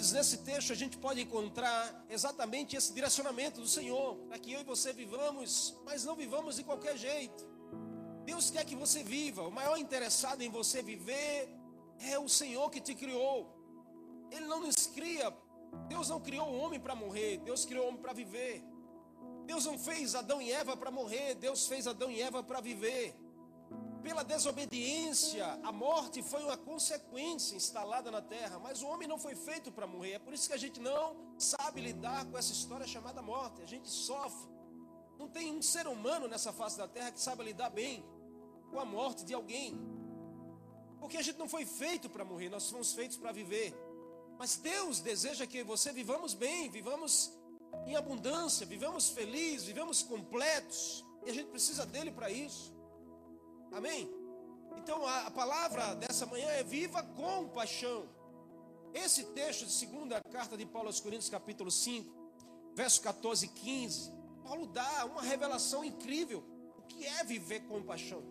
queridos, nesse texto a gente pode encontrar exatamente esse direcionamento do Senhor, para que eu e você vivamos, mas não vivamos de qualquer jeito. Deus quer que você viva, o maior interessado em você viver é o Senhor que te criou. Ele não nos cria, Deus não criou o homem para morrer, Deus criou o homem para viver. Deus não fez Adão e Eva para morrer, Deus fez Adão e Eva para viver. Pela desobediência, a morte foi uma consequência instalada na terra, mas o homem não foi feito para morrer. É por isso que a gente não sabe lidar com essa história chamada morte. A gente sofre. Não tem um ser humano nessa face da terra que saiba lidar bem com a morte de alguém. Porque a gente não foi feito para morrer, nós fomos feitos para viver. Mas Deus deseja que você vivamos bem, vivamos em abundância, vivamos felizes, vivamos completos. E a gente precisa dele para isso. Amém? Então a, a palavra dessa manhã é viva com paixão. Esse texto de segunda carta de Paulo aos Coríntios, capítulo 5, verso 14 e 15, Paulo dá uma revelação incrível. O que é viver com paixão?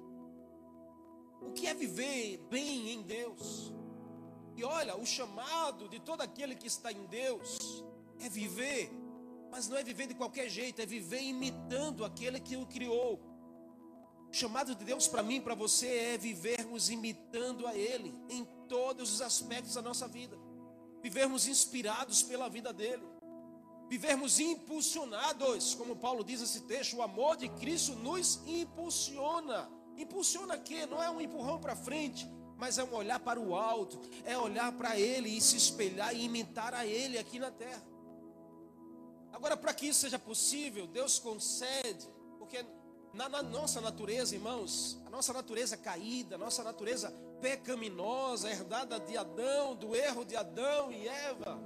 O que é viver bem em Deus? E olha, o chamado de todo aquele que está em Deus é viver, mas não é viver de qualquer jeito, é viver imitando aquele que o criou. O chamado de Deus para mim para você é vivermos imitando a Ele em todos os aspectos da nossa vida, vivermos inspirados pela vida dEle, vivermos impulsionados, como Paulo diz nesse texto, o amor de Cristo nos impulsiona. Impulsiona quê? Não é um empurrão para frente, mas é um olhar para o alto, é olhar para Ele e se espelhar e imitar a Ele aqui na terra. Agora, para que isso seja possível, Deus concede, porque na, na, nossa natureza, irmãos, a nossa natureza caída, a nossa natureza pecaminosa, herdada de Adão, do erro de Adão e Eva,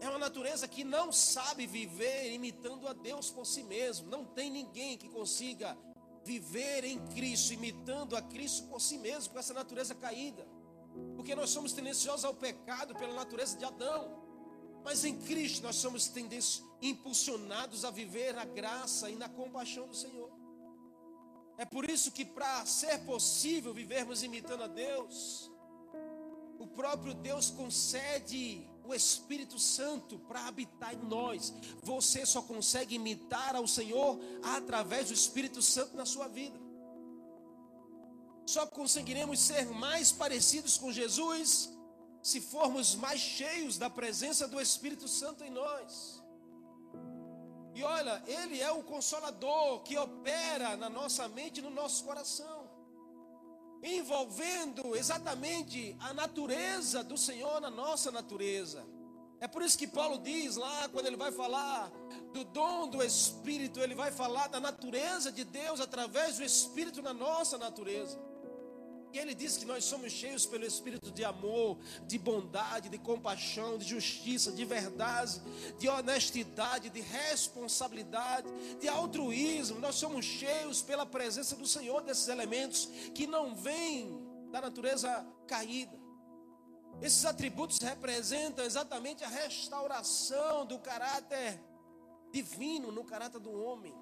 é uma natureza que não sabe viver imitando a Deus por si mesmo. Não tem ninguém que consiga viver em Cristo, imitando a Cristo por si mesmo, com essa natureza caída. Porque nós somos tendenciosos ao pecado pela natureza de Adão. Mas em Cristo nós somos impulsionados a viver a graça e na compaixão do Senhor. É por isso que, para ser possível vivermos imitando a Deus, o próprio Deus concede o Espírito Santo para habitar em nós. Você só consegue imitar ao Senhor através do Espírito Santo na sua vida. Só conseguiremos ser mais parecidos com Jesus se formos mais cheios da presença do Espírito Santo em nós. E olha, Ele é o consolador que opera na nossa mente e no nosso coração, envolvendo exatamente a natureza do Senhor na nossa natureza. É por isso que Paulo diz lá, quando ele vai falar do dom do Espírito, ele vai falar da natureza de Deus através do Espírito na nossa natureza. E ele diz que nós somos cheios pelo espírito de amor, de bondade, de compaixão, de justiça, de verdade, de honestidade, de responsabilidade, de altruísmo. Nós somos cheios pela presença do Senhor desses elementos que não vêm da natureza caída. Esses atributos representam exatamente a restauração do caráter divino no caráter do homem.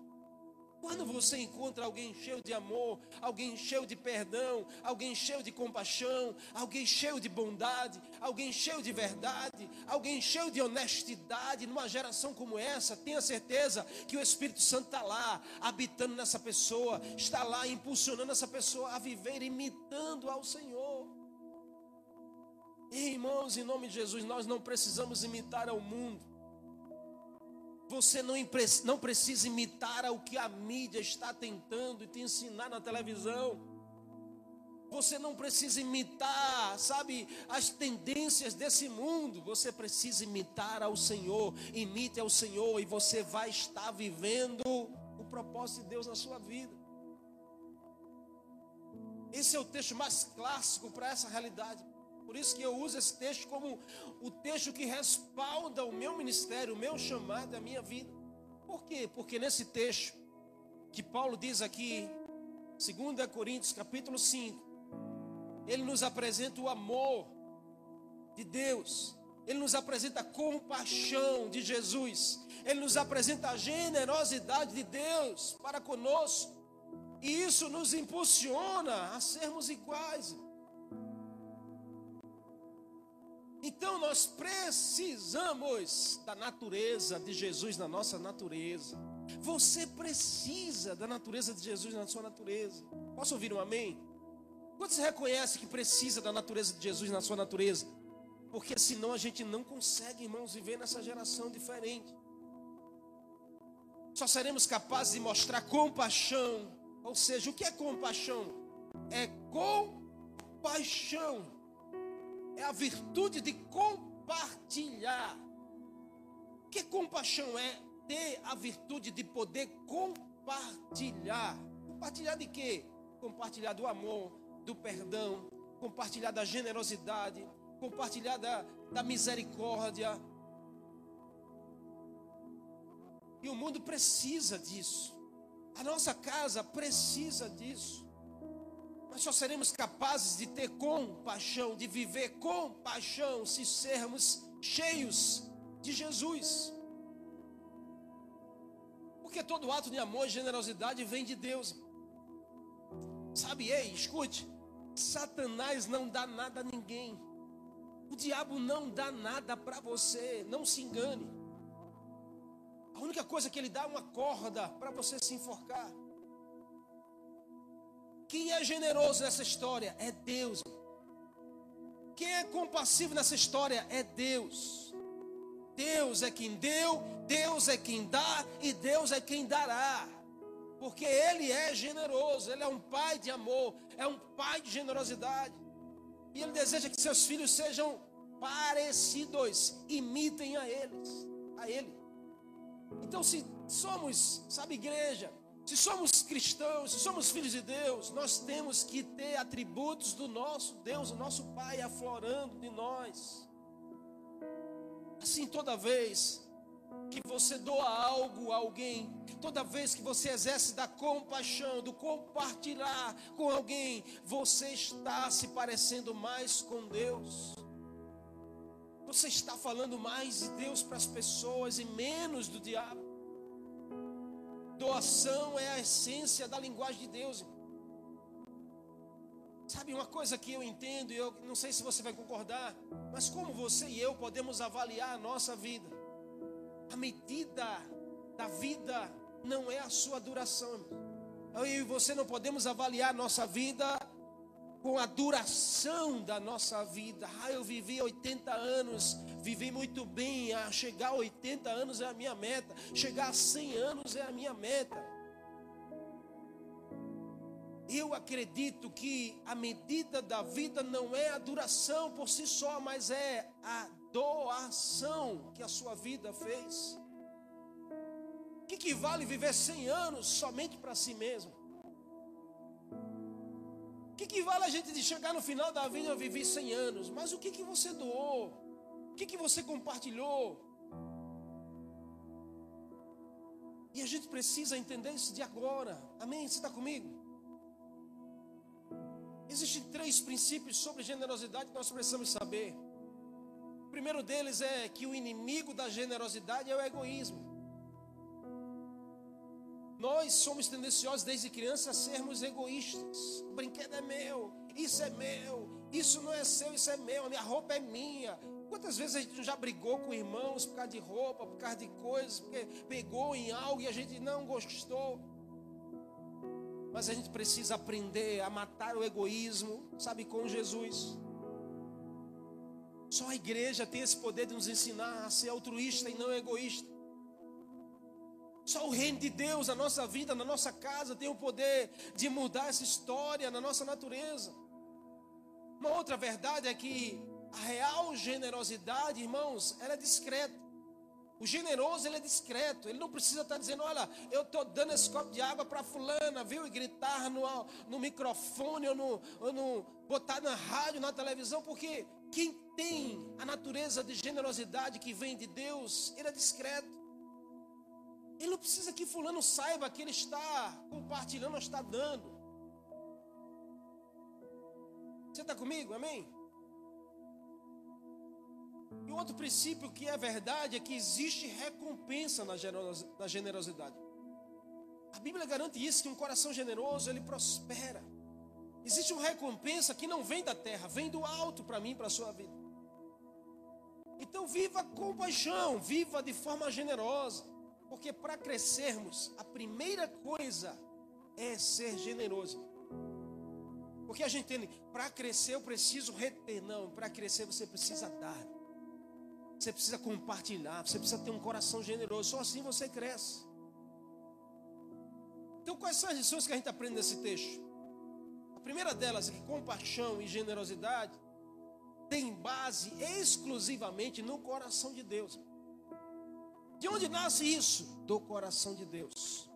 Quando você encontra alguém cheio de amor, alguém cheio de perdão, alguém cheio de compaixão, alguém cheio de bondade, alguém cheio de verdade, alguém cheio de honestidade, numa geração como essa, tenha certeza que o Espírito Santo está lá, habitando nessa pessoa, está lá impulsionando essa pessoa a viver imitando ao Senhor. Irmãos, em nome de Jesus, nós não precisamos imitar ao mundo. Você não, não precisa imitar o que a mídia está tentando te ensinar na televisão. Você não precisa imitar, sabe, as tendências desse mundo. Você precisa imitar ao Senhor. Imite ao Senhor e você vai estar vivendo o propósito de Deus na sua vida. Esse é o texto mais clássico para essa realidade. Por isso que eu uso esse texto como o texto que respalda o meu ministério, o meu chamado, a minha vida. Por quê? Porque nesse texto que Paulo diz aqui, 2 Coríntios capítulo 5, ele nos apresenta o amor de Deus, ele nos apresenta a compaixão de Jesus, ele nos apresenta a generosidade de Deus para conosco, e isso nos impulsiona a sermos iguais. Então nós precisamos da natureza de Jesus na nossa natureza. Você precisa da natureza de Jesus na sua natureza. Posso ouvir um amém? Quando você reconhece que precisa da natureza de Jesus na sua natureza? Porque senão a gente não consegue, irmãos, viver nessa geração diferente. Só seremos capazes de mostrar compaixão. Ou seja, o que é compaixão? É compaixão. É a virtude de compartilhar. Que compaixão é? Ter a virtude de poder compartilhar. Compartilhar de quê? Compartilhar do amor, do perdão, compartilhar da generosidade, compartilhar da, da misericórdia. E o mundo precisa disso. A nossa casa precisa disso. Nós só seremos capazes de ter compaixão, de viver com paixão, se sermos cheios de Jesus. Porque todo ato de amor e generosidade vem de Deus. Sabe, ei, escute. Satanás não dá nada a ninguém. O diabo não dá nada para você, não se engane. A única coisa que ele dá é uma corda para você se enforcar. Quem é generoso nessa história é Deus. Quem é compassivo nessa história é Deus. Deus é quem deu, Deus é quem dá e Deus é quem dará. Porque Ele é generoso, Ele é um pai de amor, é um pai de generosidade. E Ele deseja que seus filhos sejam parecidos, imitem a eles, a Ele. Então, se somos, sabe, igreja, se somos cristãos, se somos filhos de Deus, nós temos que ter atributos do nosso Deus, o nosso Pai, aflorando de nós. Assim, toda vez que você doa algo a alguém, toda vez que você exerce da compaixão, do compartilhar com alguém, você está se parecendo mais com Deus. Você está falando mais de Deus para as pessoas e menos do diabo. Doação é a essência da linguagem de Deus. Sabe uma coisa que eu entendo, e eu não sei se você vai concordar, mas como você e eu podemos avaliar a nossa vida? A medida da vida não é a sua duração. Eu e você não podemos avaliar a nossa vida com a duração da nossa vida. Ah, eu vivi 80 anos, vivi muito bem. Ah, chegar a 80 anos é a minha meta. Chegar a 100 anos é a minha meta. Eu acredito que a medida da vida não é a duração por si só, mas é a doação que a sua vida fez. O que, que vale viver 100 anos somente para si mesmo? Que, que vale a gente de chegar no final da vida eu vivi 100 anos? Mas o que, que você doou? O que, que você compartilhou? E a gente precisa entender isso de agora. Amém? Você está comigo? Existem três princípios sobre generosidade que nós precisamos saber. O primeiro deles é que o inimigo da generosidade é o egoísmo. Nós somos tendenciosos desde criança a sermos egoístas. O brinquedo é meu, isso é meu, isso não é seu, isso é meu, a minha roupa é minha. Quantas vezes a gente já brigou com irmãos por causa de roupa, por causa de coisas, porque pegou em algo e a gente não gostou. Mas a gente precisa aprender a matar o egoísmo, sabe, com Jesus. Só a igreja tem esse poder de nos ensinar a ser altruísta e não egoísta. Só o reino de Deus, a nossa vida, na nossa casa, tem o poder de mudar essa história na nossa natureza. Uma outra verdade é que a real generosidade, irmãos, ela é discreta. O generoso, ele é discreto. Ele não precisa estar dizendo, olha, eu estou dando esse copo de água para fulana, viu? E gritar no, no microfone ou no, ou no botar na rádio, na televisão, porque quem tem a natureza de generosidade que vem de Deus, ele é discreto. Ele não precisa que fulano saiba que ele está compartilhando ou está dando. Você está comigo? Amém? E outro princípio que é verdade é que existe recompensa na generosidade. A Bíblia garante isso, que um coração generoso, ele prospera. Existe uma recompensa que não vem da terra, vem do alto para mim, para a sua vida. Então viva com paixão, viva de forma generosa, porque para crescermos, a primeira coisa é ser generoso. Porque a gente entende, para crescer eu preciso reter, não, para crescer você precisa dar. Você precisa compartilhar, você precisa ter um coração generoso, só assim você cresce. Então, quais são as lições que a gente aprende nesse texto? A primeira delas é que compaixão e generosidade tem base exclusivamente no coração de Deus. De onde nasce isso? Do coração de Deus.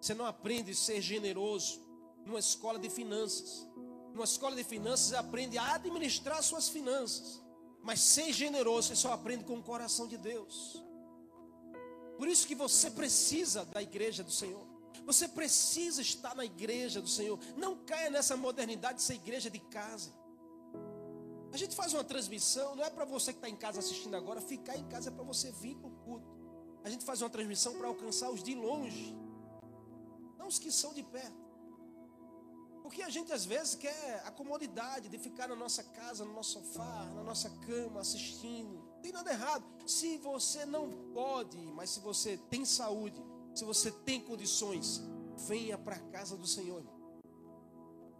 Você não aprende a ser generoso numa escola de finanças. Numa escola de finanças, você aprende a administrar suas finanças. Mas ser generoso, você só aprende com o coração de Deus. Por isso que você precisa da igreja do Senhor. Você precisa estar na igreja do Senhor. Não caia nessa modernidade de ser igreja de casa. A gente faz uma transmissão, não é para você que está em casa assistindo agora, ficar em casa é para você vir culto. A gente faz uma transmissão para alcançar os de longe, não os que são de perto. Porque a gente às vezes quer a comodidade de ficar na nossa casa, no nosso sofá, na nossa cama, assistindo. Não tem nada errado. Se você não pode, mas se você tem saúde, se você tem condições, venha para a casa do Senhor.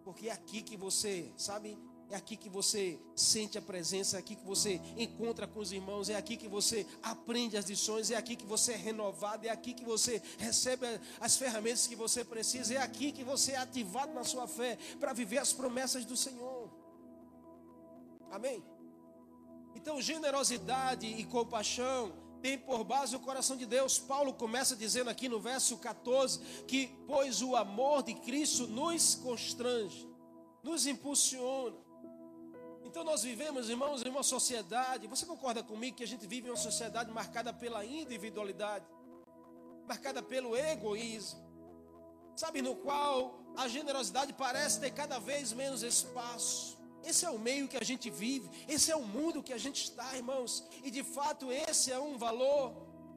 Porque é aqui que você, sabe, é aqui que você sente a presença, é aqui que você encontra com os irmãos, é aqui que você aprende as lições, é aqui que você é renovado, é aqui que você recebe as ferramentas que você precisa, é aqui que você é ativado na sua fé para viver as promessas do Senhor. Amém? Então, generosidade e compaixão tem por base o coração de Deus. Paulo começa dizendo aqui no verso 14 que, pois o amor de Cristo nos constrange, nos impulsiona. Então nós vivemos, irmãos, em uma sociedade, você concorda comigo que a gente vive em uma sociedade marcada pela individualidade, marcada pelo egoísmo, sabe, no qual a generosidade parece ter cada vez menos espaço. Esse é o meio que a gente vive, esse é o mundo que a gente está, irmãos. E de fato, esse é um valor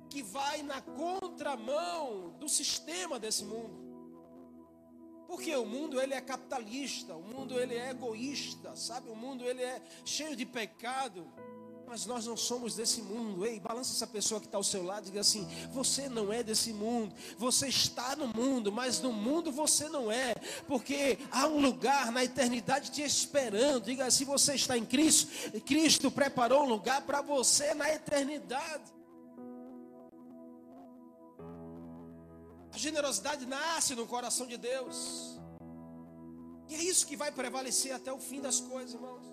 que vai na contramão do sistema desse mundo. Porque o mundo ele é capitalista, o mundo ele é egoísta, sabe? O mundo ele é cheio de pecado. Mas nós não somos desse mundo. Ei, balança essa pessoa que está ao seu lado e diga assim: Você não é desse mundo. Você está no mundo, mas no mundo você não é. Porque há um lugar na eternidade te esperando. Diga assim: Você está em Cristo. Cristo preparou um lugar para você na eternidade. Generosidade nasce no coração de Deus. E é isso que vai prevalecer até o fim das coisas, irmãos.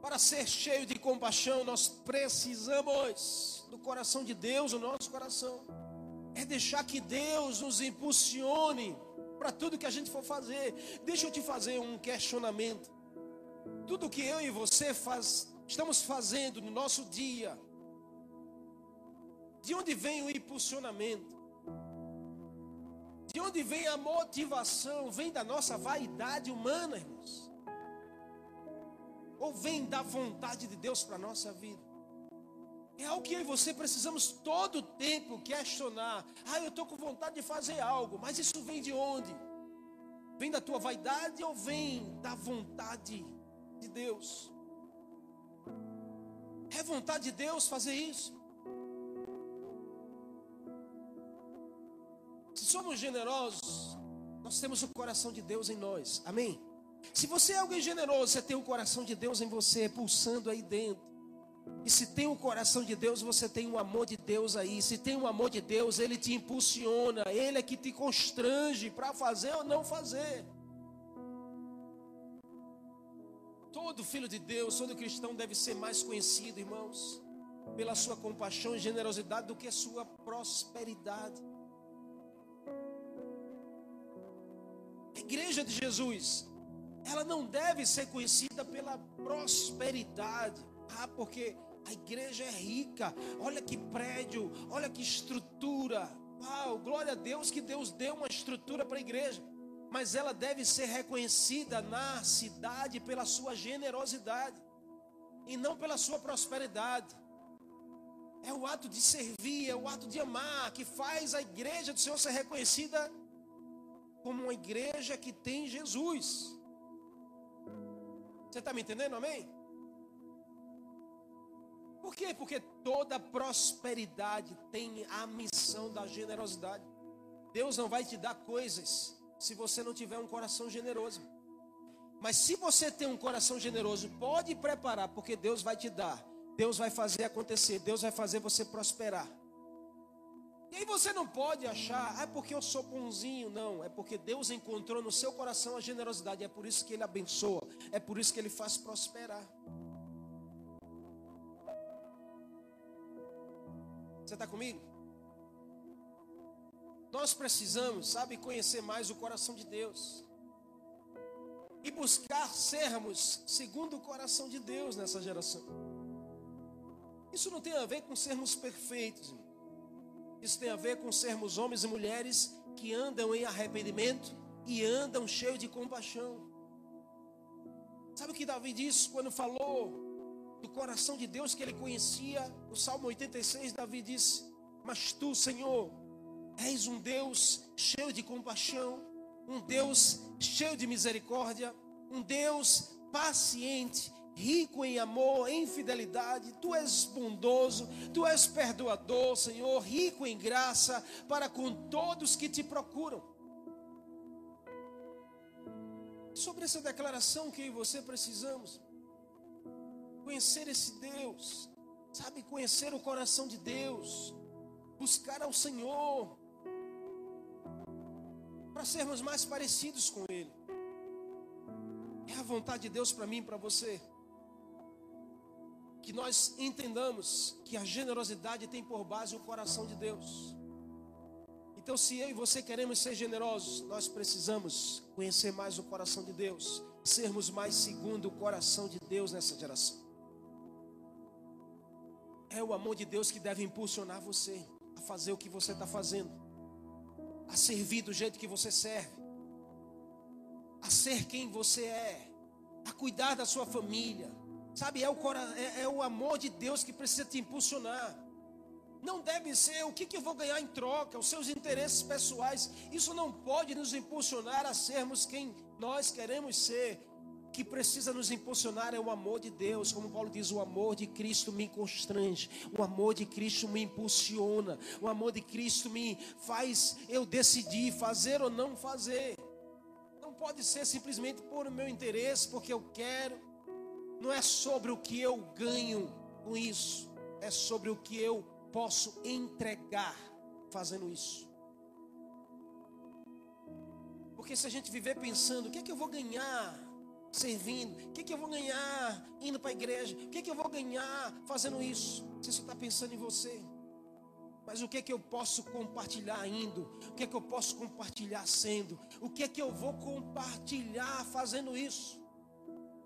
Para ser cheio de compaixão, nós precisamos do coração de Deus no nosso coração. É deixar que Deus nos impulsione para tudo que a gente for fazer. Deixa eu te fazer um questionamento. Tudo que eu e você faz, estamos fazendo no nosso dia, de onde vem o impulsionamento? De onde vem a motivação? Vem da nossa vaidade humana, irmãos ou vem da vontade de Deus para a nossa vida? É algo que eu e você precisamos todo o tempo questionar. Ah, eu estou com vontade de fazer algo, mas isso vem de onde? Vem da tua vaidade ou vem da vontade de Deus? É vontade de Deus fazer isso? Se somos generosos, nós temos o coração de Deus em nós. Amém? Se você é alguém generoso, você tem o coração de Deus em você, pulsando aí dentro. E se tem o coração de Deus, você tem o amor de Deus aí. Se tem o amor de Deus, Ele te impulsiona, Ele é que te constrange para fazer ou não fazer. Todo filho de Deus, todo cristão deve ser mais conhecido, irmãos, pela sua compaixão e generosidade do que a sua prosperidade. A igreja de Jesus ela não deve ser conhecida pela prosperidade. Ah, porque a igreja é rica. Olha que prédio, olha que estrutura. Uau, glória a Deus que Deus deu uma estrutura para a igreja. Mas ela deve ser reconhecida na cidade pela sua generosidade e não pela sua prosperidade. É o ato de servir, é o ato de amar que faz a igreja do Senhor ser reconhecida como uma igreja que tem Jesus. Você está me entendendo, amém? Por quê? Porque toda prosperidade tem a missão da generosidade. Deus não vai te dar coisas se você não tiver um coração generoso. Mas se você tem um coração generoso, pode preparar, porque Deus vai te dar. Deus vai fazer acontecer, Deus vai fazer você prosperar. E aí você não pode achar, ah, é porque eu sou bonzinho. Não, é porque Deus encontrou no seu coração a generosidade. É por isso que Ele abençoa, é por isso que Ele faz prosperar. Você está comigo? Nós precisamos, sabe, conhecer mais o coração de Deus. E buscar sermos segundo o coração de Deus nessa geração. Isso não tem a ver com sermos perfeitos. Irmão. Isso tem a ver com sermos homens e mulheres que andam em arrependimento e andam cheios de compaixão. Sabe o que Davi disse quando falou do coração de Deus que ele conhecia? No Salmo 86, Davi disse: Mas tu, Senhor, és um Deus cheio de compaixão, um Deus cheio de misericórdia, um Deus paciente rico em amor, em fidelidade, tu és bondoso, tu és perdoador, Senhor, rico em graça para com todos que te procuram. Sobre essa declaração que eu e você precisamos, conhecer esse Deus, sabe, conhecer o coração de Deus, buscar ao Senhor, para sermos mais parecidos com Ele. É a vontade de Deus para mim para você que nós entendamos que a generosidade tem por base o coração de Deus. Então, se eu e você queremos ser generosos, nós precisamos conhecer mais o coração de Deus, sermos mais segundo o coração de Deus nessa geração. É o amor de Deus que deve impulsionar você a fazer o que você está fazendo, a servir do jeito que você serve, a ser quem você é, a cuidar da sua família, Sabe, é o, é, é o amor de Deus que precisa te impulsionar. Não deve ser o que, que eu vou ganhar em troca, os seus interesses pessoais. Isso não pode nos impulsionar a sermos quem nós queremos ser. O que precisa nos impulsionar é o amor de Deus. Como Paulo diz, o amor de Cristo me constrange. O amor de Cristo me impulsiona. O amor de Cristo me faz eu decidir fazer ou não fazer. Não pode ser simplesmente por meu interesse, porque eu quero não é sobre o que eu ganho com isso, é sobre o que eu posso entregar fazendo isso. Porque se a gente viver pensando, o que é que eu vou ganhar servindo? O que é que eu vou ganhar indo para a igreja? O que é que eu vou ganhar fazendo isso? Você só está pensando em você. Mas o que é que eu posso compartilhar indo? O que é que eu posso compartilhar sendo? O que é que eu vou compartilhar fazendo isso?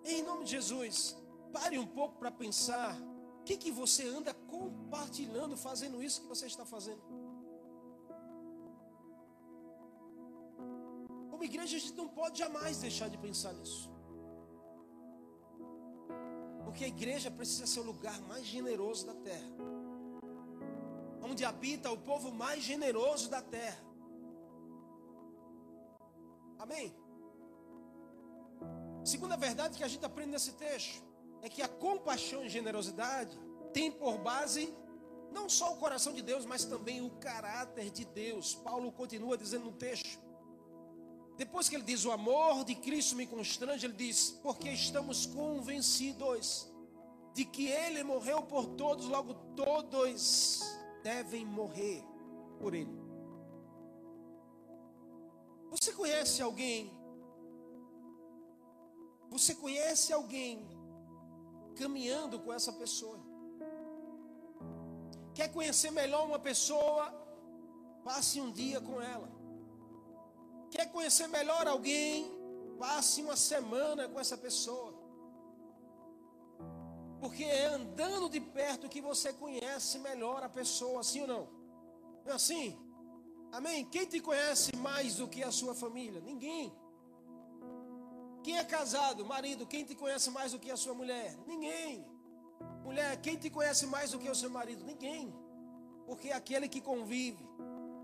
Em nome de Jesus, pare um pouco para pensar. O que, que você anda compartilhando, fazendo isso que você está fazendo? Como igreja, a gente não pode jamais deixar de pensar nisso. Porque a igreja precisa ser o lugar mais generoso da terra. Onde habita o povo mais generoso da terra. Amém? Segunda verdade que a gente aprende nesse texto é que a compaixão e generosidade tem por base não só o coração de Deus, mas também o caráter de Deus. Paulo continua dizendo no texto. Depois que ele diz o amor de Cristo me constrange, ele diz: porque estamos convencidos de que ele morreu por todos, logo todos devem morrer por ele. Você conhece alguém você conhece alguém caminhando com essa pessoa? Quer conhecer melhor uma pessoa? Passe um dia com ela. Quer conhecer melhor alguém? Passe uma semana com essa pessoa. Porque é andando de perto que você conhece melhor a pessoa, sim ou não? Não é assim? Amém? Quem te conhece mais do que a sua família? Ninguém. Quem é casado, marido, quem te conhece mais do que a sua mulher? Ninguém. Mulher, quem te conhece mais do que o seu marido? Ninguém. Porque é aquele que convive,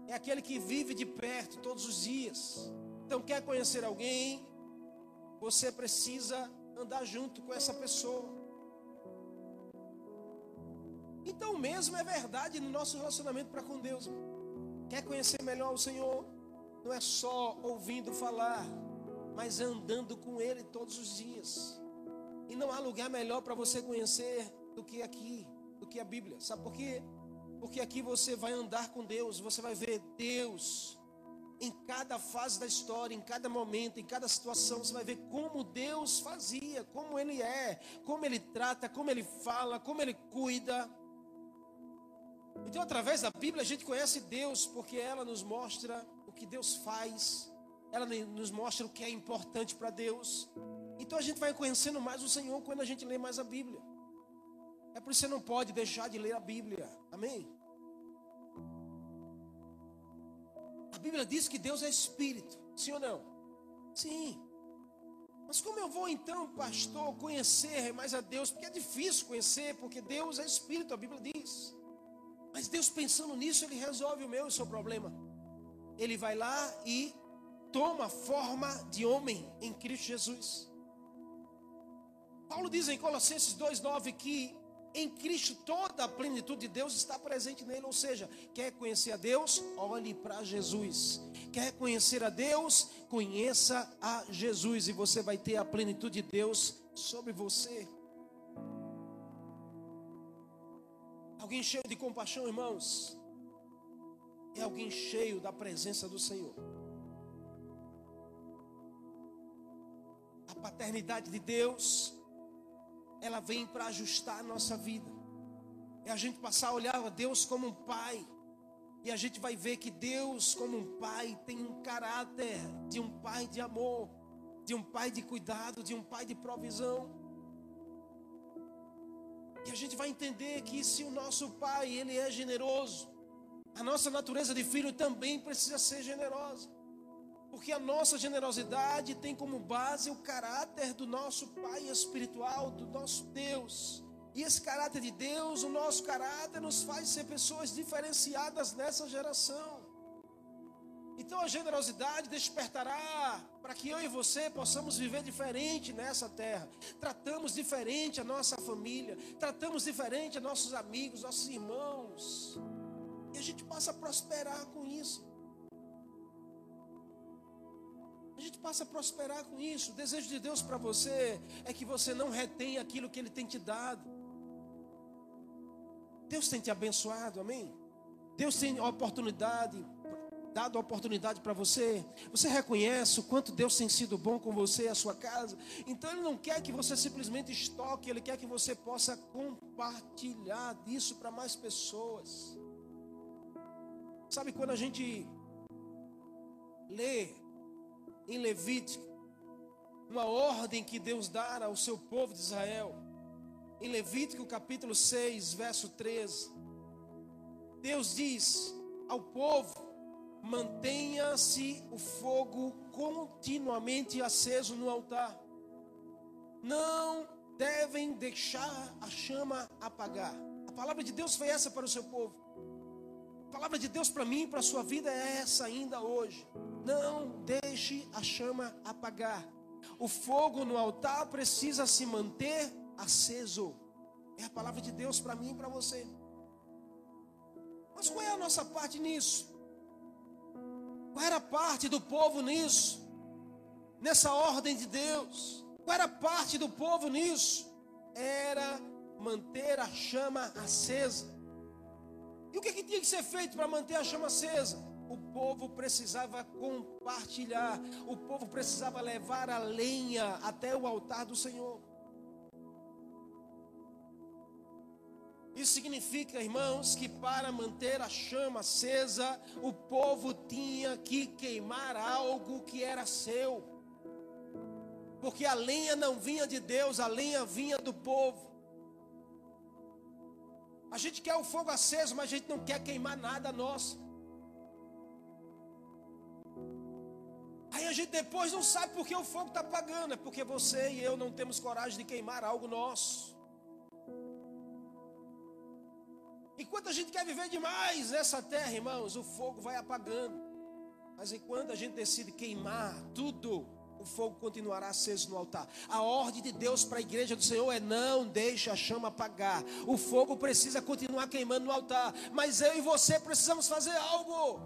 é aquele que vive de perto todos os dias. Então, quer conhecer alguém? Você precisa andar junto com essa pessoa. Então mesmo é verdade no nosso relacionamento para com Deus. Quer conhecer melhor o Senhor? Não é só ouvindo falar, mas andando com Ele todos os dias. E não há lugar melhor para você conhecer do que aqui, do que a Bíblia. Sabe por quê? Porque aqui você vai andar com Deus, você vai ver Deus em cada fase da história, em cada momento, em cada situação, você vai ver como Deus fazia, como Ele é, como Ele trata, como Ele fala, como Ele cuida. Então, através da Bíblia, a gente conhece Deus, porque ela nos mostra o que Deus faz, ela nos mostra o que é importante para Deus. Então, a gente vai conhecendo mais o Senhor quando a gente lê mais a Bíblia. É por isso que você não pode deixar de ler a Bíblia, amém? A Bíblia diz que Deus é Espírito, sim ou não? Sim. Mas como eu vou então, pastor, conhecer mais a Deus? Porque é difícil conhecer, porque Deus é Espírito, a Bíblia diz. Mas Deus pensando nisso, Ele resolve o meu e o seu problema. Ele vai lá e toma forma de homem em Cristo Jesus. Paulo diz em Colossenses 2,9 que em Cristo toda a plenitude de Deus está presente nele. Ou seja, quer conhecer a Deus? Olhe para Jesus. Quer conhecer a Deus? Conheça a Jesus. E você vai ter a plenitude de Deus sobre você. Alguém cheio de compaixão, irmãos, é alguém cheio da presença do Senhor. Paternidade de Deus ela vem para ajustar a nossa vida. É a gente passar a olhar a Deus como um pai. E a gente vai ver que Deus, como um pai, tem um caráter de um pai de amor, de um pai de cuidado, de um pai de provisão. E a gente vai entender que se o nosso pai, ele é generoso, a nossa natureza de filho também precisa ser generosa. Porque a nossa generosidade tem como base o caráter do nosso Pai espiritual, do nosso Deus. E esse caráter de Deus, o nosso caráter, nos faz ser pessoas diferenciadas nessa geração. Então a generosidade despertará para que eu e você possamos viver diferente nessa terra. Tratamos diferente a nossa família, tratamos diferente a nossos amigos, nossos irmãos. E a gente passa a prosperar com isso. A gente passa a prosperar com isso. O desejo de Deus para você é que você não retenha aquilo que Ele tem te dado. Deus tem te abençoado, amém? Deus tem oportunidade, dado oportunidade para você. Você reconhece o quanto Deus tem sido bom com você e a sua casa. Então Ele não quer que você simplesmente estoque, Ele quer que você possa compartilhar disso para mais pessoas. Sabe quando a gente lê em Levítico, uma ordem que Deus dá ao seu povo de Israel. Em Levítico capítulo 6, verso 13, Deus diz ao povo: mantenha-se o fogo continuamente aceso no altar. Não devem deixar a chama apagar. A palavra de Deus foi essa para o seu povo. Palavra de Deus para mim e para a sua vida é essa ainda hoje. Não deixe a chama apagar. O fogo no altar precisa se manter aceso. É a palavra de Deus para mim e para você. Mas qual é a nossa parte nisso? Qual era a parte do povo nisso? Nessa ordem de Deus? Qual era a parte do povo nisso? Era manter a chama acesa. E o que, que tinha que ser feito para manter a chama acesa? O povo precisava compartilhar, o povo precisava levar a lenha até o altar do Senhor. Isso significa, irmãos, que para manter a chama acesa, o povo tinha que queimar algo que era seu. Porque a lenha não vinha de Deus, a lenha vinha do povo. A gente quer o fogo aceso, mas a gente não quer queimar nada nosso. Aí a gente depois não sabe por que o fogo está apagando. É porque você e eu não temos coragem de queimar algo nosso. Enquanto a gente quer viver demais nessa terra, irmãos, o fogo vai apagando. Mas enquanto a gente decide queimar tudo, fogo continuará aceso no altar. A ordem de Deus para a igreja do Senhor é não deixe a chama apagar. O fogo precisa continuar queimando no altar, mas eu e você precisamos fazer algo.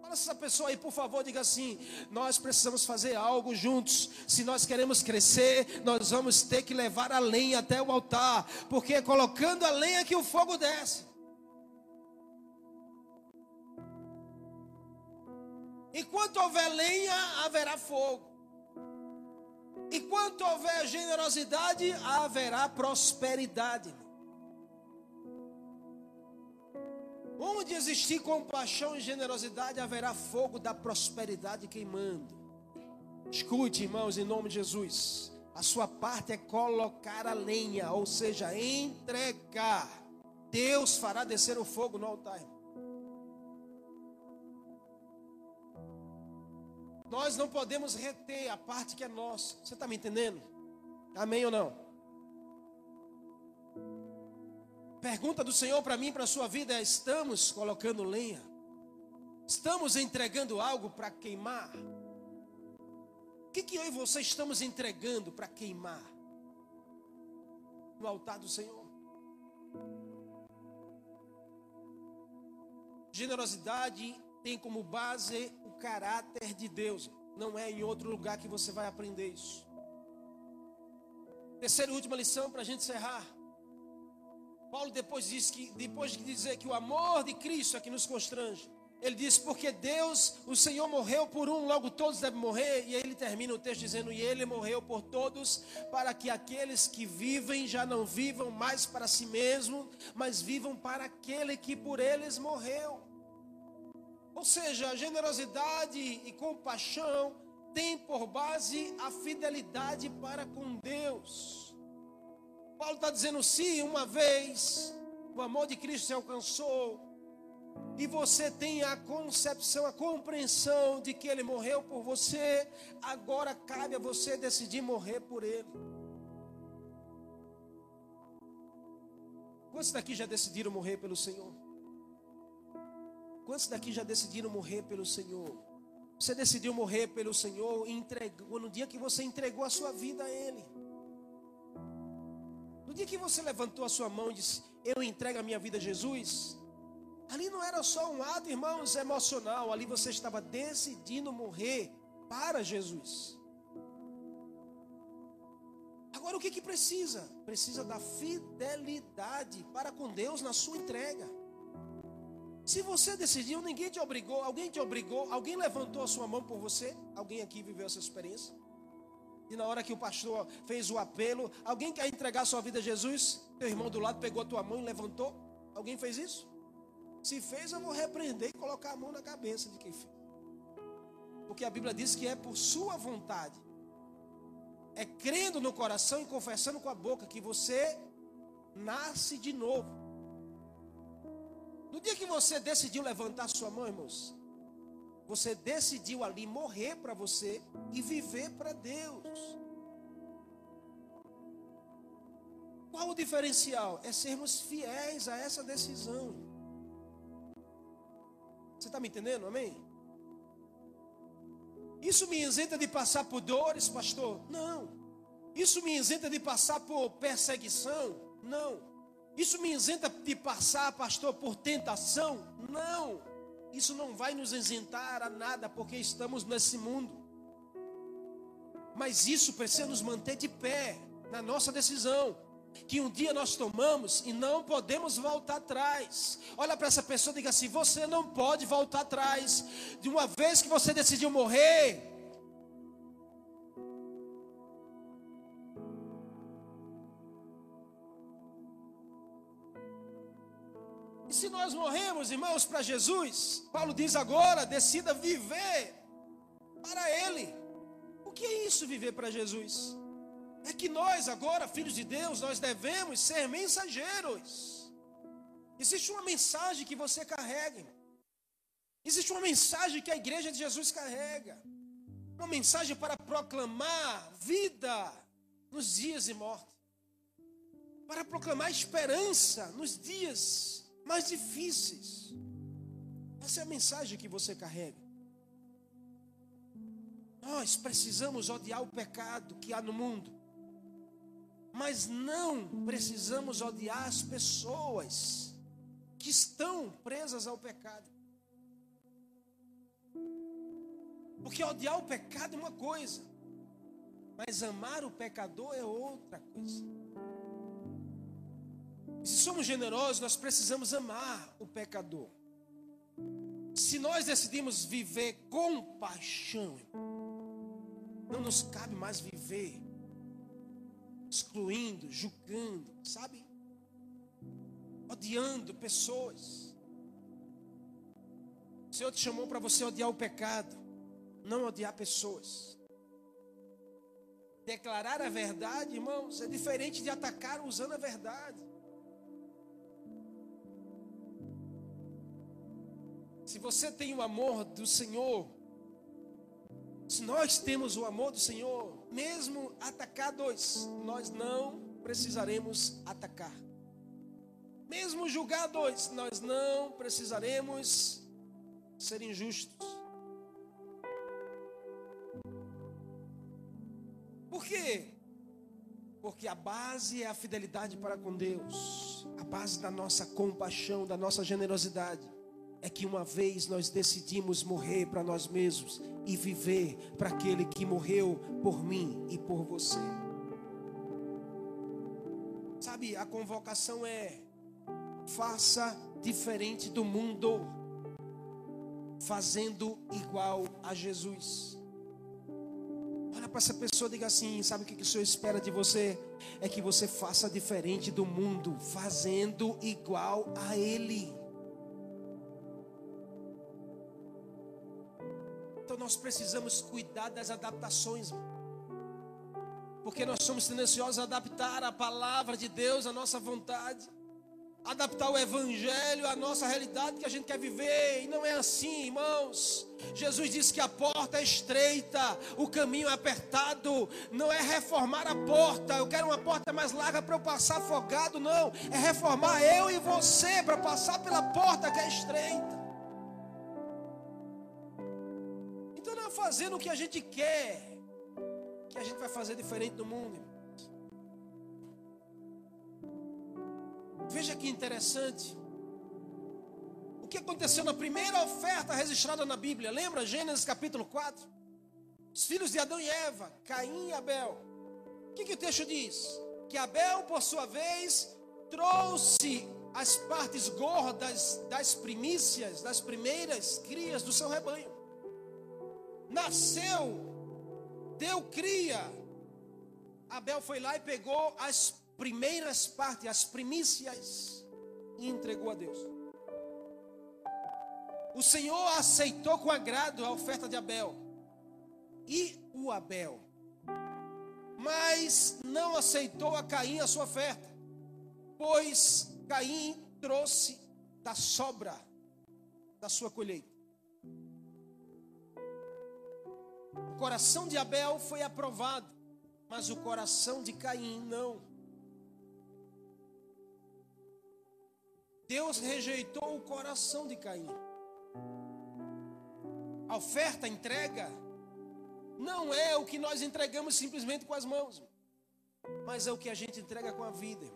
Fala essa pessoa aí, por favor, diga assim: nós precisamos fazer algo juntos. Se nós queremos crescer, nós vamos ter que levar a lenha até o altar, porque é colocando a lenha que o fogo desce. Enquanto houver lenha, haverá fogo. Enquanto houver generosidade, haverá prosperidade. Onde existir compaixão e generosidade, haverá fogo da prosperidade queimando. Escute, irmãos, em nome de Jesus. A sua parte é colocar a lenha, ou seja, entregar. Deus fará descer o fogo no altar. Nós não podemos reter a parte que é nossa. Você está me entendendo? Amém ou não? Pergunta do Senhor para mim, para a sua vida é: estamos colocando lenha? Estamos entregando algo para queimar? O que, que eu e você estamos entregando para queimar? No altar do Senhor. Generosidade tem como base o caráter de Deus. Não é em outro lugar que você vai aprender isso. Terceira e última lição para a gente encerrar. Paulo depois diz que, depois de dizer que o amor de Cristo é que nos constrange, ele diz, porque Deus, o Senhor morreu por um, logo todos devem morrer. E aí ele termina o texto dizendo, e ele morreu por todos, para que aqueles que vivem já não vivam mais para si mesmo, mas vivam para aquele que por eles morreu. Ou seja, generosidade e compaixão tem por base a fidelidade para com Deus. Paulo está dizendo: se uma vez o amor de Cristo se alcançou, e você tem a concepção, a compreensão de que Ele morreu por você, agora cabe a você decidir morrer por Ele. Quantos daqui já decidiram morrer pelo Senhor? Quantos daqui já decidiram morrer pelo Senhor? Você decidiu morrer pelo Senhor e entregou, no dia que você entregou a sua vida a Ele. No dia que você levantou a sua mão e disse: Eu entrego a minha vida a Jesus. Ali não era só um ato, irmãos, emocional. Ali você estava decidindo morrer para Jesus. Agora o que, que precisa? Precisa da fidelidade para com Deus na sua entrega. Se você decidiu, ninguém te obrigou, alguém te obrigou, alguém levantou a sua mão por você? Alguém aqui viveu essa experiência? E na hora que o pastor fez o apelo, alguém quer entregar sua vida a Jesus? Teu irmão do lado pegou a tua mão e levantou? Alguém fez isso? Se fez, eu vou repreender e colocar a mão na cabeça de quem fez. Porque a Bíblia diz que é por sua vontade. É crendo no coração e confessando com a boca que você nasce de novo. No dia que você decidiu levantar sua mão, irmãos, você decidiu ali morrer para você e viver para Deus. Qual o diferencial? É sermos fiéis a essa decisão. Você está me entendendo? Amém? Isso me isenta de passar por dores, pastor? Não. Isso me isenta de passar por perseguição? Não. Isso me isenta de passar, pastor, por tentação? Não. Isso não vai nos isentar a nada, porque estamos nesse mundo. Mas isso precisa nos manter de pé na nossa decisão. Que um dia nós tomamos e não podemos voltar atrás. Olha para essa pessoa e diga assim: você não pode voltar atrás. De uma vez que você decidiu morrer, se nós morremos, irmãos, para Jesus, Paulo diz agora: decida viver para Ele. O que é isso, viver para Jesus? É que nós, agora, filhos de Deus, nós devemos ser mensageiros. Existe uma mensagem que você carrega. Existe uma mensagem que a igreja de Jesus carrega. Uma mensagem para proclamar vida nos dias de morte. Para proclamar esperança nos dias mais difíceis. Essa é a mensagem que você carrega. Nós precisamos odiar o pecado que há no mundo, mas não precisamos odiar as pessoas que estão presas ao pecado. Porque odiar o pecado é uma coisa, mas amar o pecador é outra coisa. Se somos generosos, nós precisamos amar o pecador. Se nós decidimos viver com paixão, não nos cabe mais viver excluindo, julgando, sabe? Odiando pessoas. O Senhor te chamou para você odiar o pecado, não odiar pessoas. Declarar a verdade, irmãos, é diferente de atacar usando a verdade. Se você tem o amor do Senhor, se nós temos o amor do Senhor, mesmo atacados, nós não precisaremos atacar. Mesmo julgados, nós não precisaremos ser injustos. Por quê? Porque a base é a fidelidade para com Deus, a base da nossa compaixão, da nossa generosidade é que uma vez nós decidimos morrer para nós mesmos e viver para aquele que morreu por mim e por você. Sabe, a convocação é: faça diferente do mundo, fazendo igual a Jesus. Olha para essa pessoa e diga assim: sabe o que o Senhor espera de você? É que você faça diferente do mundo, fazendo igual a Ele. Nós precisamos cuidar das adaptações. Porque nós somos tendenciosos a adaptar a palavra de Deus à nossa vontade. Adaptar o evangelho à nossa realidade que a gente quer viver. E não é assim, irmãos. Jesus disse que a porta é estreita, o caminho é apertado. Não é reformar a porta. Eu quero uma porta mais larga para eu passar afogado. Não. É reformar eu e você para passar pela porta que é estreita. Fazendo o que a gente quer, que a gente vai fazer diferente do mundo. Veja que interessante. O que aconteceu na primeira oferta registrada na Bíblia? Lembra Gênesis capítulo 4? Os filhos de Adão e Eva, Caim e Abel. O que, que o texto diz? Que Abel, por sua vez, trouxe as partes gordas das primícias, das primeiras crias do seu rebanho nasceu, deu cria. Abel foi lá e pegou as primeiras partes, as primícias, e entregou a Deus. O Senhor aceitou com agrado a oferta de Abel e o Abel, mas não aceitou a Caim a sua oferta, pois Caim trouxe da sobra da sua colheita. Coração de Abel foi aprovado, mas o coração de Caim não. Deus rejeitou o coração de Caim. A oferta, a entrega, não é o que nós entregamos simplesmente com as mãos, mas é o que a gente entrega com a vida.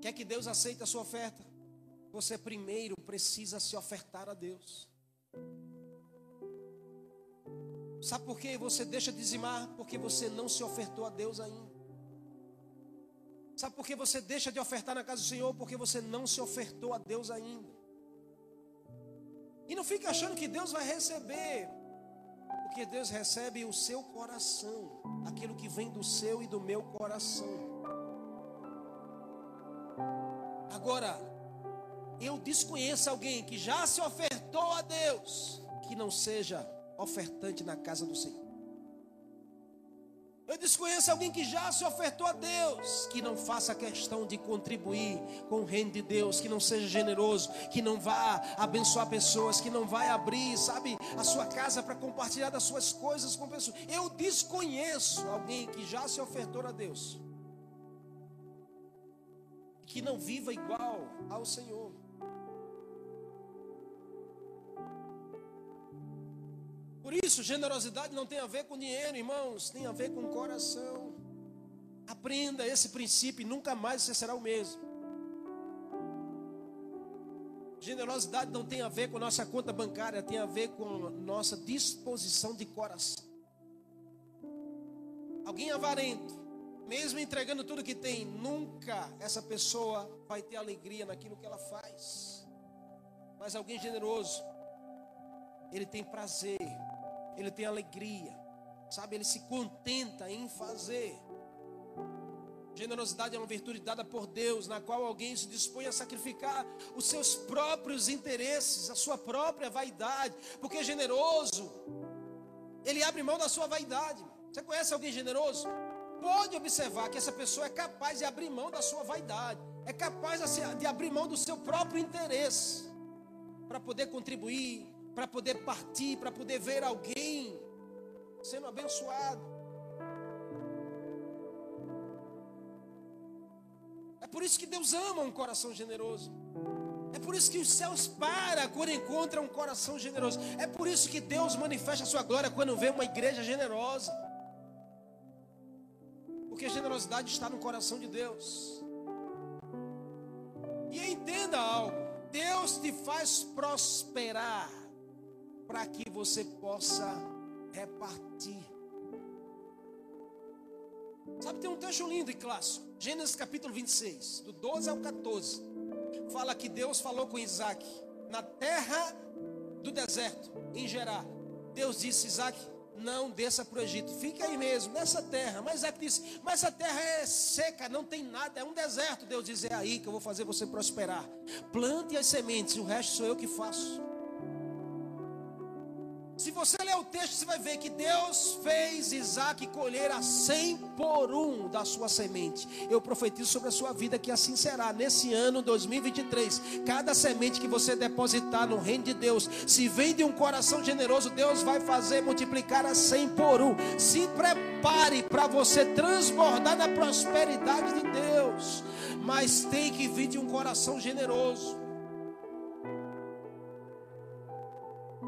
Quer que Deus aceite a sua oferta? Você primeiro precisa se ofertar a Deus. Sabe por que você deixa dizimar? Porque você não se ofertou a Deus ainda. Sabe por que você deixa de ofertar na casa do Senhor? Porque você não se ofertou a Deus ainda. E não fique achando que Deus vai receber, porque Deus recebe o seu coração, aquilo que vem do seu e do meu coração. Agora, eu desconheço alguém que já se ofertou a Deus, que não seja ofertante na casa do Senhor. Eu desconheço alguém que já se ofertou a Deus, que não faça questão de contribuir com o reino de Deus, que não seja generoso, que não vá abençoar pessoas, que não vai abrir, sabe, a sua casa para compartilhar das suas coisas com pessoas. Eu desconheço alguém que já se ofertou a Deus, que não viva igual ao Senhor. Por isso, generosidade não tem a ver com dinheiro, irmãos, tem a ver com coração. Aprenda esse princípio e nunca mais você será o mesmo. Generosidade não tem a ver com nossa conta bancária, tem a ver com nossa disposição de coração. Alguém avarento, mesmo entregando tudo que tem, nunca essa pessoa vai ter alegria naquilo que ela faz. Mas alguém generoso, ele tem prazer, ele tem alegria, sabe? Ele se contenta em fazer. Generosidade é uma virtude dada por Deus, na qual alguém se dispõe a sacrificar os seus próprios interesses, a sua própria vaidade, porque generoso, ele abre mão da sua vaidade. Você conhece alguém generoso? Pode observar que essa pessoa é capaz de abrir mão da sua vaidade, é capaz de abrir mão do seu próprio interesse, para poder contribuir, para poder partir, para poder ver alguém sendo abençoado. É por isso que Deus ama um coração generoso. É por isso que os céus param quando encontram um coração generoso. É por isso que Deus manifesta a sua glória quando vê uma igreja generosa. Porque a generosidade está no coração de Deus. E entenda algo: Deus te faz prosperar para que você possa repartir. Sabe, tem um texto lindo e clássico. Gênesis capítulo 26, do 12 ao 14. Fala que Deus falou com Isaac na terra do deserto, em Gerar. Deus disse: Isaac, não desça para o Egito, fica aí mesmo, nessa terra. Mas Isaac disse: Mas essa terra é seca, não tem nada, é um deserto. Deus diz: É aí que eu vou fazer você prosperar. Plante as sementes, o resto sou eu que faço. Se você ler o texto, você vai ver que Deus fez Isaac colher a cem por um da sua semente. Eu profetizo sobre a sua vida que assim será nesse ano 2023. Cada semente que você depositar no reino de Deus, se vem de um coração generoso, Deus vai fazer multiplicar a cem por um. Se prepare para você transbordar na prosperidade de Deus, mas tem que vir de um coração generoso.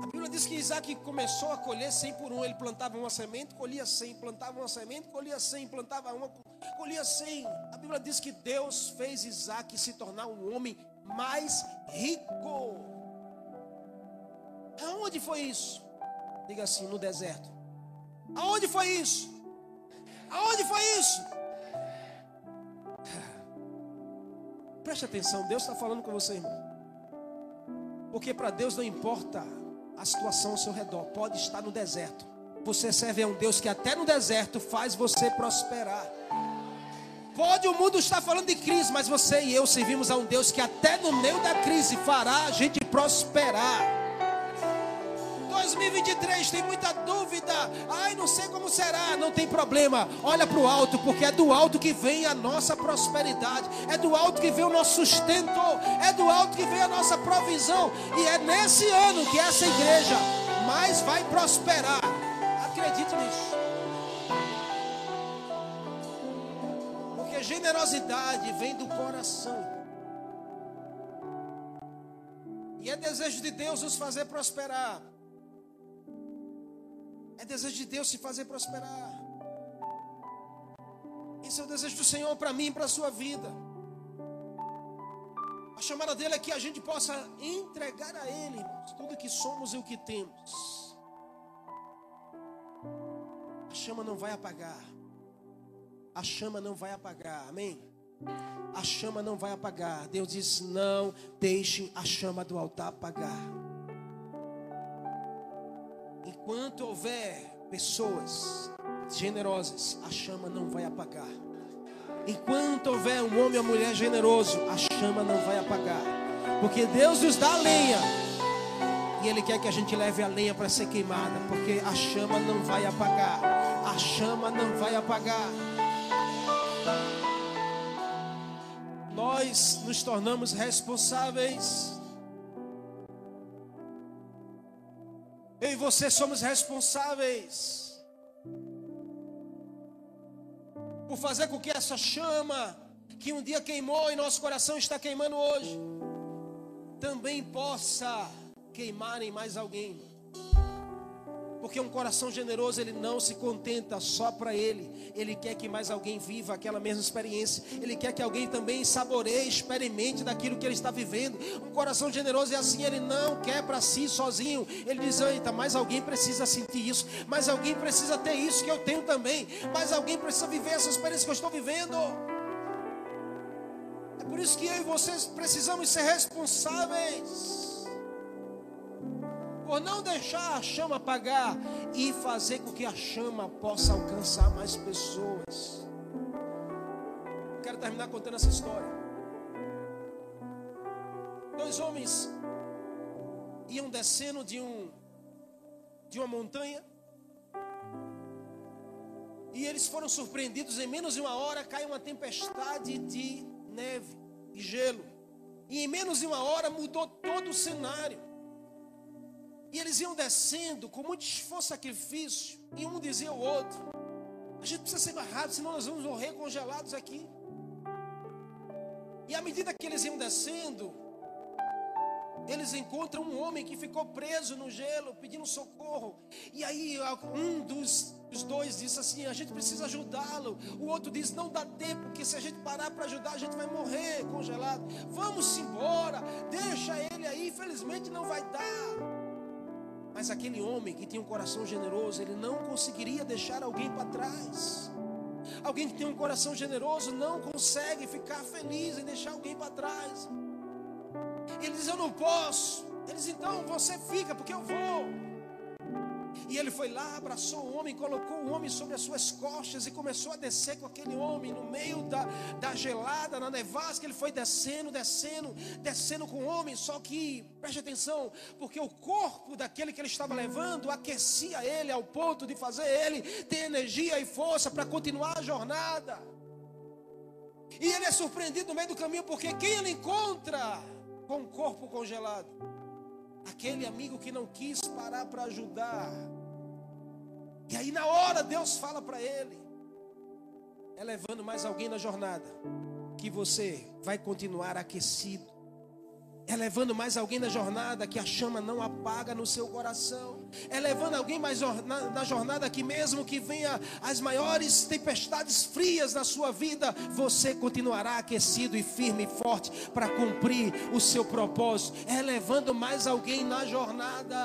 A Bíblia diz que Isaac começou a colher 100 por um. Ele plantava uma semente, colhia 100. Plantava uma semente, colhia 100. Plantava uma, colhia 100. A Bíblia diz que Deus fez Isaac se tornar um homem mais rico. Aonde foi isso? Diga assim: no deserto. Aonde foi isso? Aonde foi isso? Preste atenção, Deus está falando com você, irmão. Porque para Deus não importa a situação ao seu redor, pode estar no deserto. Você serve a um Deus que até no deserto faz você prosperar. Pode o mundo estar falando de crise, mas você e eu servimos a um Deus que até no meio da crise fará a gente prosperar. 2023 tem muita dúvida. Ai, não sei como será. Não tem problema. Olha para o alto, porque é do alto que vem a nossa prosperidade. É do alto que vem o nosso sustento. É do alto que vem a nossa provisão. E é nesse ano que essa igreja mais vai prosperar. Acredite nisso. Porque generosidade vem do coração. E é desejo de Deus nos fazer prosperar. É desejo de Deus se fazer prosperar. Esse é o desejo do Senhor para mim e para a sua vida. A chamada dele é que a gente possa entregar a Ele tudo que somos e o que temos. A chama não vai apagar. A chama não vai apagar. Amém? A chama não vai apagar. Deus diz: não deixe a chama do altar apagar. Enquanto houver pessoas generosas, a chama não vai apagar. Enquanto houver um homem ou mulher generoso, a chama não vai apagar. Porque Deus nos dá a lenha. E Ele quer que a gente leve a lenha para ser queimada. Porque a chama não vai apagar. A chama não vai apagar. Nós nos tornamos responsáveis você somos responsáveis por fazer com que essa chama que um dia queimou e nosso coração está queimando hoje, também possa queimar em mais alguém. Porque um coração generoso, ele não se contenta só para ele. Ele quer que mais alguém viva aquela mesma experiência. Ele quer que alguém também saboreie, experimente daquilo que ele está vivendo. Um coração generoso é assim, ele não quer para si sozinho. Ele diz: "Eita, mais alguém precisa sentir isso, mais alguém precisa ter isso que eu tenho também, mais alguém precisa viver essa experiência que eu estou vivendo". É por isso que eu e vocês precisamos ser responsáveis por não deixar a chama apagar e fazer com que a chama possa alcançar mais pessoas. Quero terminar contando essa história. Dois homens iam descendo de um de uma montanha e eles foram surpreendidos em menos de uma hora cai uma tempestade de neve e gelo. E em menos de uma hora mudou todo o cenário. E eles iam descendo com muito esforço sacrifício. E um dizia ao outro: A gente precisa ser mais rápido, senão nós vamos morrer congelados aqui. E à medida que eles iam descendo, eles encontram um homem que ficou preso no gelo, pedindo socorro. E aí um dos, dos dois disse assim: a gente precisa ajudá-lo. O outro disse: não dá tempo, porque se a gente parar para ajudar, a gente vai morrer congelado. Vamos embora, deixa ele aí. Infelizmente não vai dar. Mas aquele homem que tinha um coração generoso, ele não conseguiria deixar alguém para trás. Alguém que tem um coração generoso não consegue ficar feliz em deixar alguém para trás. Ele diz: Eu não posso. Eles então, você fica, porque eu vou. E ele foi lá, abraçou o homem, colocou o homem sobre as suas costas e começou a descer com aquele homem no meio da, da gelada, na nevasca. Ele foi descendo, descendo, descendo com o homem. Só que, preste atenção, porque o corpo daquele que ele estava levando aquecia ele ao ponto de fazer ele ter energia e força para continuar a jornada. E ele é surpreendido no meio do caminho, porque quem ele encontra com o corpo congelado? Aquele amigo que não quis parar para ajudar. E aí na hora Deus fala para ele: é levando mais alguém na jornada que você vai continuar aquecido é levando mais alguém na jornada que a chama não apaga no seu coração. É levando alguém mais na, na jornada que, mesmo que venha as maiores tempestades frias na sua vida, você continuará aquecido e firme e forte para cumprir o seu propósito. É levando mais alguém na jornada.